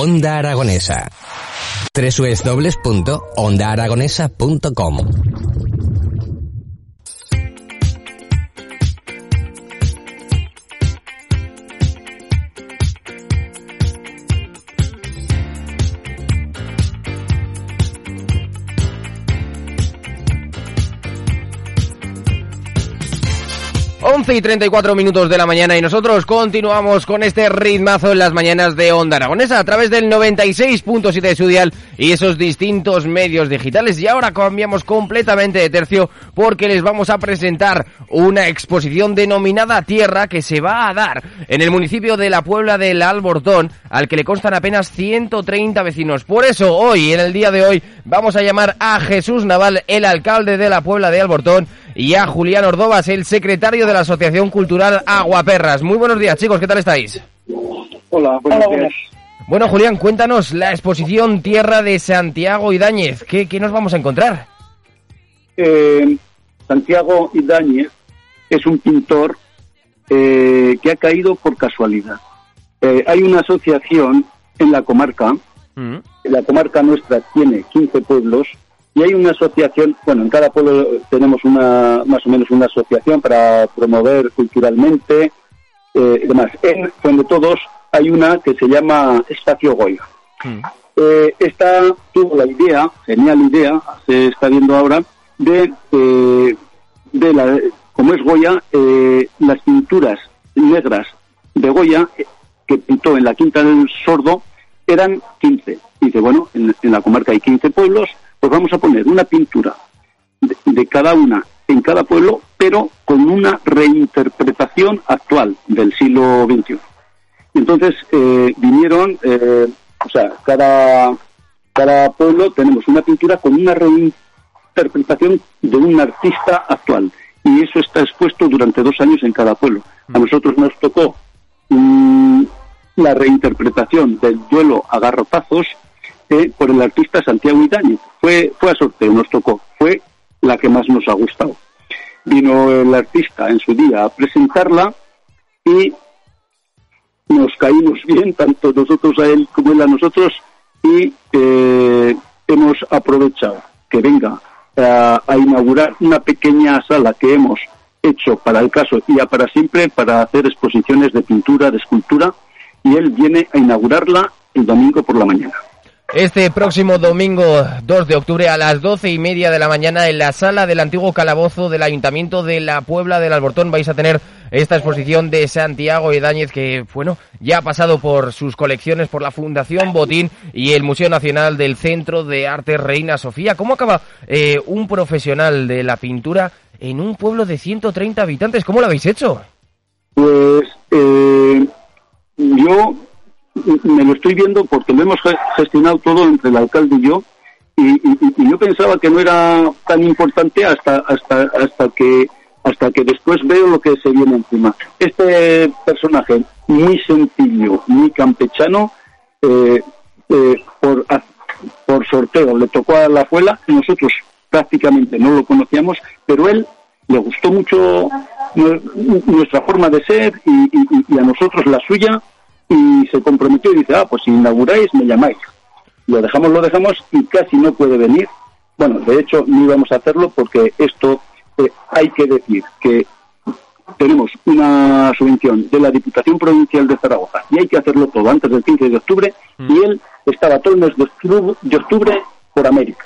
Onda Aragonesa. www.ondaaragonesa.com 11 y 34 minutos de la mañana y nosotros continuamos con este ritmazo en las mañanas de Onda Aragonesa a través del 96.7 de su dial y esos distintos medios digitales. Y ahora cambiamos completamente de tercio porque les vamos a presentar una exposición denominada Tierra que se va a dar en el municipio de la Puebla del Albortón al que le constan apenas 130 vecinos. Por eso hoy, en el día de hoy, vamos a llamar a Jesús Naval, el alcalde de la Puebla de Albortón, y a Julián Ordovas, el secretario de la Asociación Cultural Aguaperras. Muy buenos días, chicos, ¿qué tal estáis? Hola, buenos días. Bueno, Julián, cuéntanos la exposición Tierra de Santiago Idáñez. ¿Qué, qué nos vamos a encontrar? Eh, Santiago Idáñez es un pintor eh, que ha caído por casualidad. Eh, hay una asociación en la comarca, Mm. la comarca nuestra tiene 15 pueblos, y hay una asociación, bueno, en cada pueblo tenemos una más o menos una asociación para promover culturalmente eh, y demás. En donde todos hay una que se llama Espacio Goya. Mm. Eh, esta tuvo la idea, genial idea, se está viendo ahora, de, eh, de la, como es Goya, eh, las pinturas negras de Goya, eh, que pintó en la Quinta del Sordo, eran 15. Y dice, bueno, en, en la comarca hay 15 pueblos, pues vamos a poner una pintura de, de cada una en cada pueblo, pero con una reinterpretación actual del siglo XXI. Entonces eh, vinieron, eh, o sea, cada, cada pueblo tenemos una pintura con una reinterpretación de un artista actual. Y eso está expuesto durante dos años en cada pueblo. A nosotros nos tocó mm, la reinterpretación del duelo a garrotazos eh, por el artista Santiago Idáñez. Fue, fue a sorteo, nos tocó. Fue la que más nos ha gustado. Vino el artista en su día a presentarla y nos caímos bien, tanto nosotros a él como él a nosotros, y eh, hemos aprovechado que venga a, a inaugurar una pequeña sala que hemos hecho para el caso y ya para siempre para hacer exposiciones de pintura, de escultura, y él viene a inaugurarla el domingo por la mañana. Este próximo domingo 2 de octubre a las doce y media de la mañana en la sala del antiguo calabozo del Ayuntamiento de la Puebla del Albortón vais a tener esta exposición de Santiago Edáñez que, bueno, ya ha pasado por sus colecciones por la Fundación Botín y el Museo Nacional del Centro de Arte Reina Sofía. ¿Cómo acaba eh, un profesional de la pintura en un pueblo de 130 habitantes? ¿Cómo lo habéis hecho? Pues eh, yo me lo estoy viendo porque lo hemos ge- gestionado todo entre el alcalde y yo y, yo pensaba que no era tan importante hasta hasta hasta que hasta que después veo lo que se viene encima. Este personaje muy sencillo, muy campechano, eh, eh, por, por sorteo le tocó a la abuela, nosotros prácticamente no lo conocíamos, pero él le gustó mucho nu- nuestra forma de ser y a nosotros la suya y se comprometió y dice, ah, pues si inauguráis me llamáis. Lo dejamos, lo dejamos y casi no puede venir. Bueno, de hecho no íbamos a hacerlo porque esto eh, hay que decir que tenemos una subvención de la Diputación Provincial de Zaragoza y hay que hacerlo todo antes del 15 de octubre y él estaba todo el mes de octubre, de octubre por América.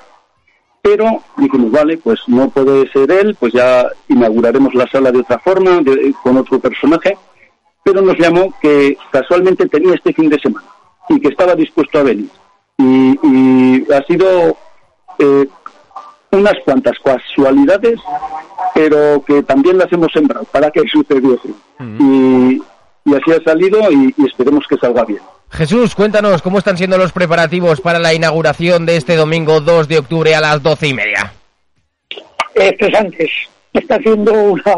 Pero dijimos, vale, pues no puede ser él, pues ya inauguraremos la sala de otra forma, de- con otro personaje, pero nos llamó que casualmente tenía este fin de semana y que estaba dispuesto a venir. Y, y ha sido eh, unas cuantas casualidades, pero que también las hemos sembrado para que sucediese. y, y así ha salido y, y esperemos que salga bien. Jesús, cuéntanos cómo están siendo los preparativos para la inauguración de este domingo 2 de octubre a las doce y media. estresantes. Está haciendo una,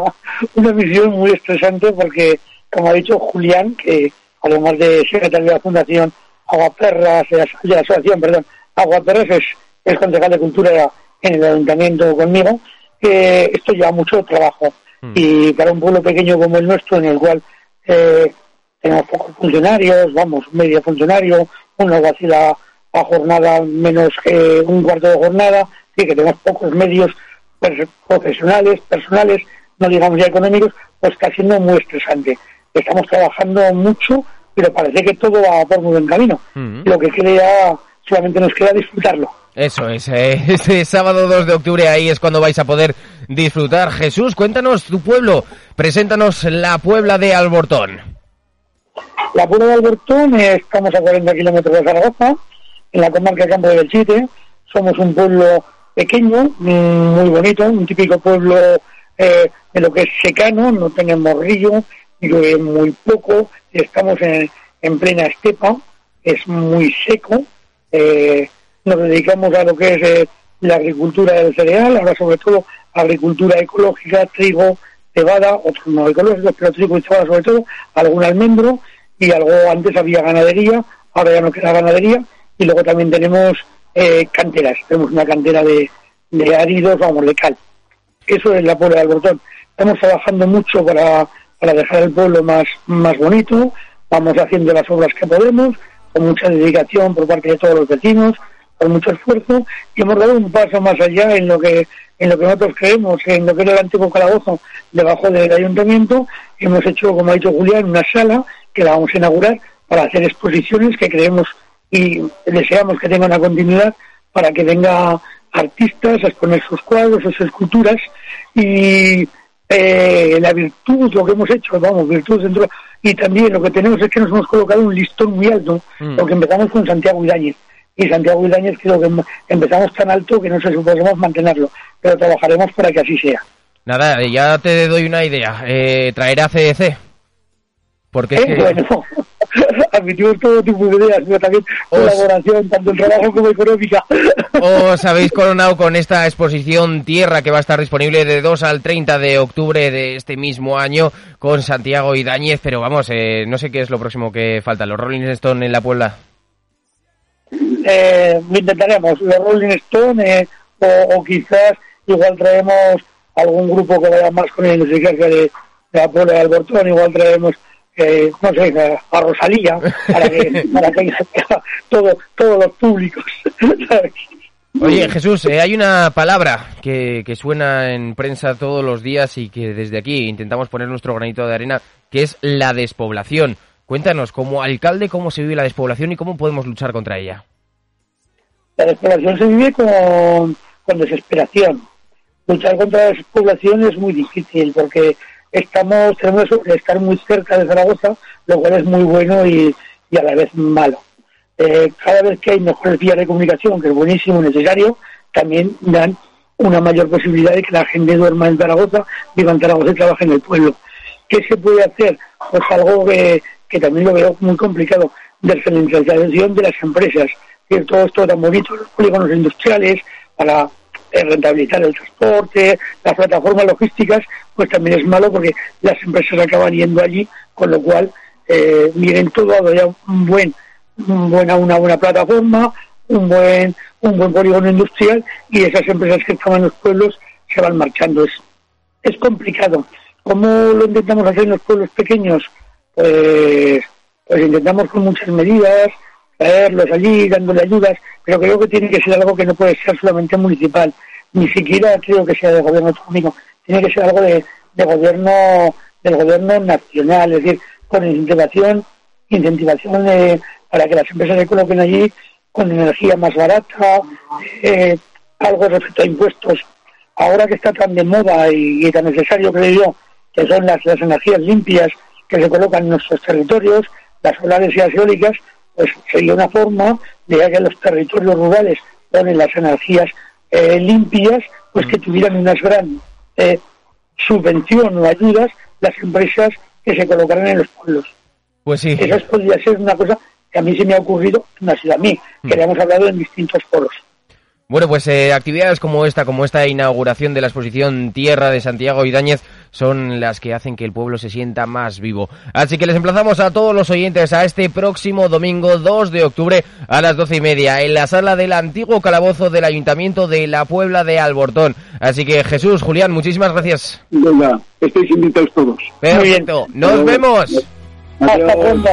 una misión muy estresante porque, como ha dicho Julián, que además de secretario de la Fundación Aguaperras, de la, Asociación, perdón, Aguaperras es, es concejal de Cultura en el Ayuntamiento conmigo, que esto lleva mucho trabajo. Y para un pueblo pequeño como el nuestro, en el cual eh, tenemos pocos funcionarios, vamos, medio funcionario, uno va a la, jornada menos que un cuarto de jornada, y que tenemos pocos medios profesionales, personales, no digamos ya económicos, pues está siendo muy estresante. Estamos trabajando mucho, pero parece que todo va por muy buen camino. Lo que queda, solamente nos queda disfrutarlo. Eso es, eh, este sábado 2 de octubre ahí es cuando vais a poder disfrutar. Jesús, cuéntanos tu pueblo, preséntanos la Puebla de Albortón. La Puebla de Albortón, eh, estamos a 40 kilómetros de Zaragoza, en la comarca Campo del Chite. Somos un pueblo pequeño, muy bonito, un típico pueblo eh, de lo que es secano, no tenemos río, llueve muy poco, estamos en, plena estepa, es muy seco, eh, nos dedicamos a lo que es eh, la agricultura del cereal, ahora sobre todo agricultura ecológica, trigo, cebada, otros no ecológicos, pero trigo y cebada sobre todo, algún almendro y algo antes había ganadería, ahora ya no queda ganadería y luego también tenemos eh, canteras, tenemos una cantera de, de áridos, vamos, de cal. Eso es la puebla de Albortón. Estamos trabajando mucho para, para dejar el pueblo más, más bonito, vamos haciendo las obras que podemos, con mucha dedicación por parte de todos los vecinos, con mucho esfuerzo, y hemos dado un paso más allá en lo que en lo que nosotros creemos, en lo que era el antiguo calabozo debajo del ayuntamiento, hemos hecho, como ha dicho Julián, una sala que la vamos a inaugurar para hacer exposiciones que creemos y deseamos que tenga una continuidad para que venga artistas a exponer sus cuadros, sus esculturas. Y eh, la virtud, lo que hemos hecho, vamos, virtud dentro, y también lo que tenemos es que nos hemos colocado un listón muy alto, mm. porque empezamos con Santiago Idáñez, y Santiago Idáñez creo que empezamos tan alto que no sé si podemos mantenerlo, pero trabajaremos para que así sea. Nada, ya te doy una idea, eh, traer a CDC. Porque es eh, que... Bueno, admitimos todo tipo de ideas, pero también colaboración, tanto en trabajo como económica. Os habéis coronado con esta exposición Tierra que va a estar disponible de 2 al 30 de octubre de este mismo año con Santiago y Dañez, pero vamos, eh, no sé qué es lo próximo que falta, los Rolling Stone en la Puebla. Eh, lo intentaremos, los Rolling Stone eh, o, quizás igual traemos algún grupo que vaya más con el de, de la Puebla de Albertón, igual traemos no sé, a Rosalía, para que, para que todo, todos los públicos. Oye, Jesús, eh, hay una palabra que, que suena en prensa todos los días y que desde aquí intentamos poner nuestro granito de arena, que es la despoblación. Cuéntanos, como alcalde, cómo se vive la despoblación y cómo podemos luchar contra ella. La despoblación se vive con, con desesperación. Luchar contra la despoblación es muy difícil porque estamos tenemos que estar muy cerca de Zaragoza, lo cual es muy bueno y, a la vez malo. Eh, cada vez que hay mejores vías de comunicación, que es buenísimo, necesario, también dan una mayor posibilidad de que la gente duerma en Zaragoza, viva en Zaragoza y trabaje en el pueblo. ¿Qué se puede hacer? Pues algo que, también lo veo muy complicado, descentralización de las empresas. Todo esto tan bonito, los polígonos industriales, para rentabilizar el transporte, las plataformas logísticas, pues también es malo porque las empresas acaban yendo allí, con lo cual eh, miren todo ya un buen, buena, una buena plataforma, un buen, un buen polígono industrial y esas empresas que estaban en los pueblos se van marchando. Es, es complicado. ¿Cómo lo intentamos hacer en los pueblos pequeños? Pues, pues intentamos con muchas medidas, traerlos allí, dándole ayudas, pero creo que tiene que ser algo que no puede ser solamente municipal, ni siquiera creo que sea de gobierno autonómico, tiene que ser algo de, gobierno del gobierno nacional, es decir, con incentivación, incentivación para que las empresas se coloquen allí con energía más barata, eh, algo respecto a impuestos. Ahora que está tan de moda y, tan necesario, creo yo, que son las, las energías limpias que se colocan en nuestros territorios, las solares y las eólicas, pues sería una forma de que los territorios rurales ponen las energías eh, limpias, pues que tuvieran unas gran eh, subvención o ayudas las empresas que se colocaran en los pueblos. Pues sí. Esa podría ser una cosa que a mí se me ha ocurrido, no ha sido a mí, que le hemos hablado en distintos foros. Bueno, pues eh, actividades como esta, como esta inauguración de la exposición Tierra de Santiago y Dáñez, son las que hacen que el pueblo se sienta más vivo. Así que les emplazamos a todos los oyentes a este próximo domingo 2 de octubre a las doce y media en la sala del antiguo calabozo del Ayuntamiento de la Puebla de Albortón. Así que Jesús, Julián, muchísimas gracias. Venga, estáis invitados todos. Perfecto, nos vemos. Hasta pronto.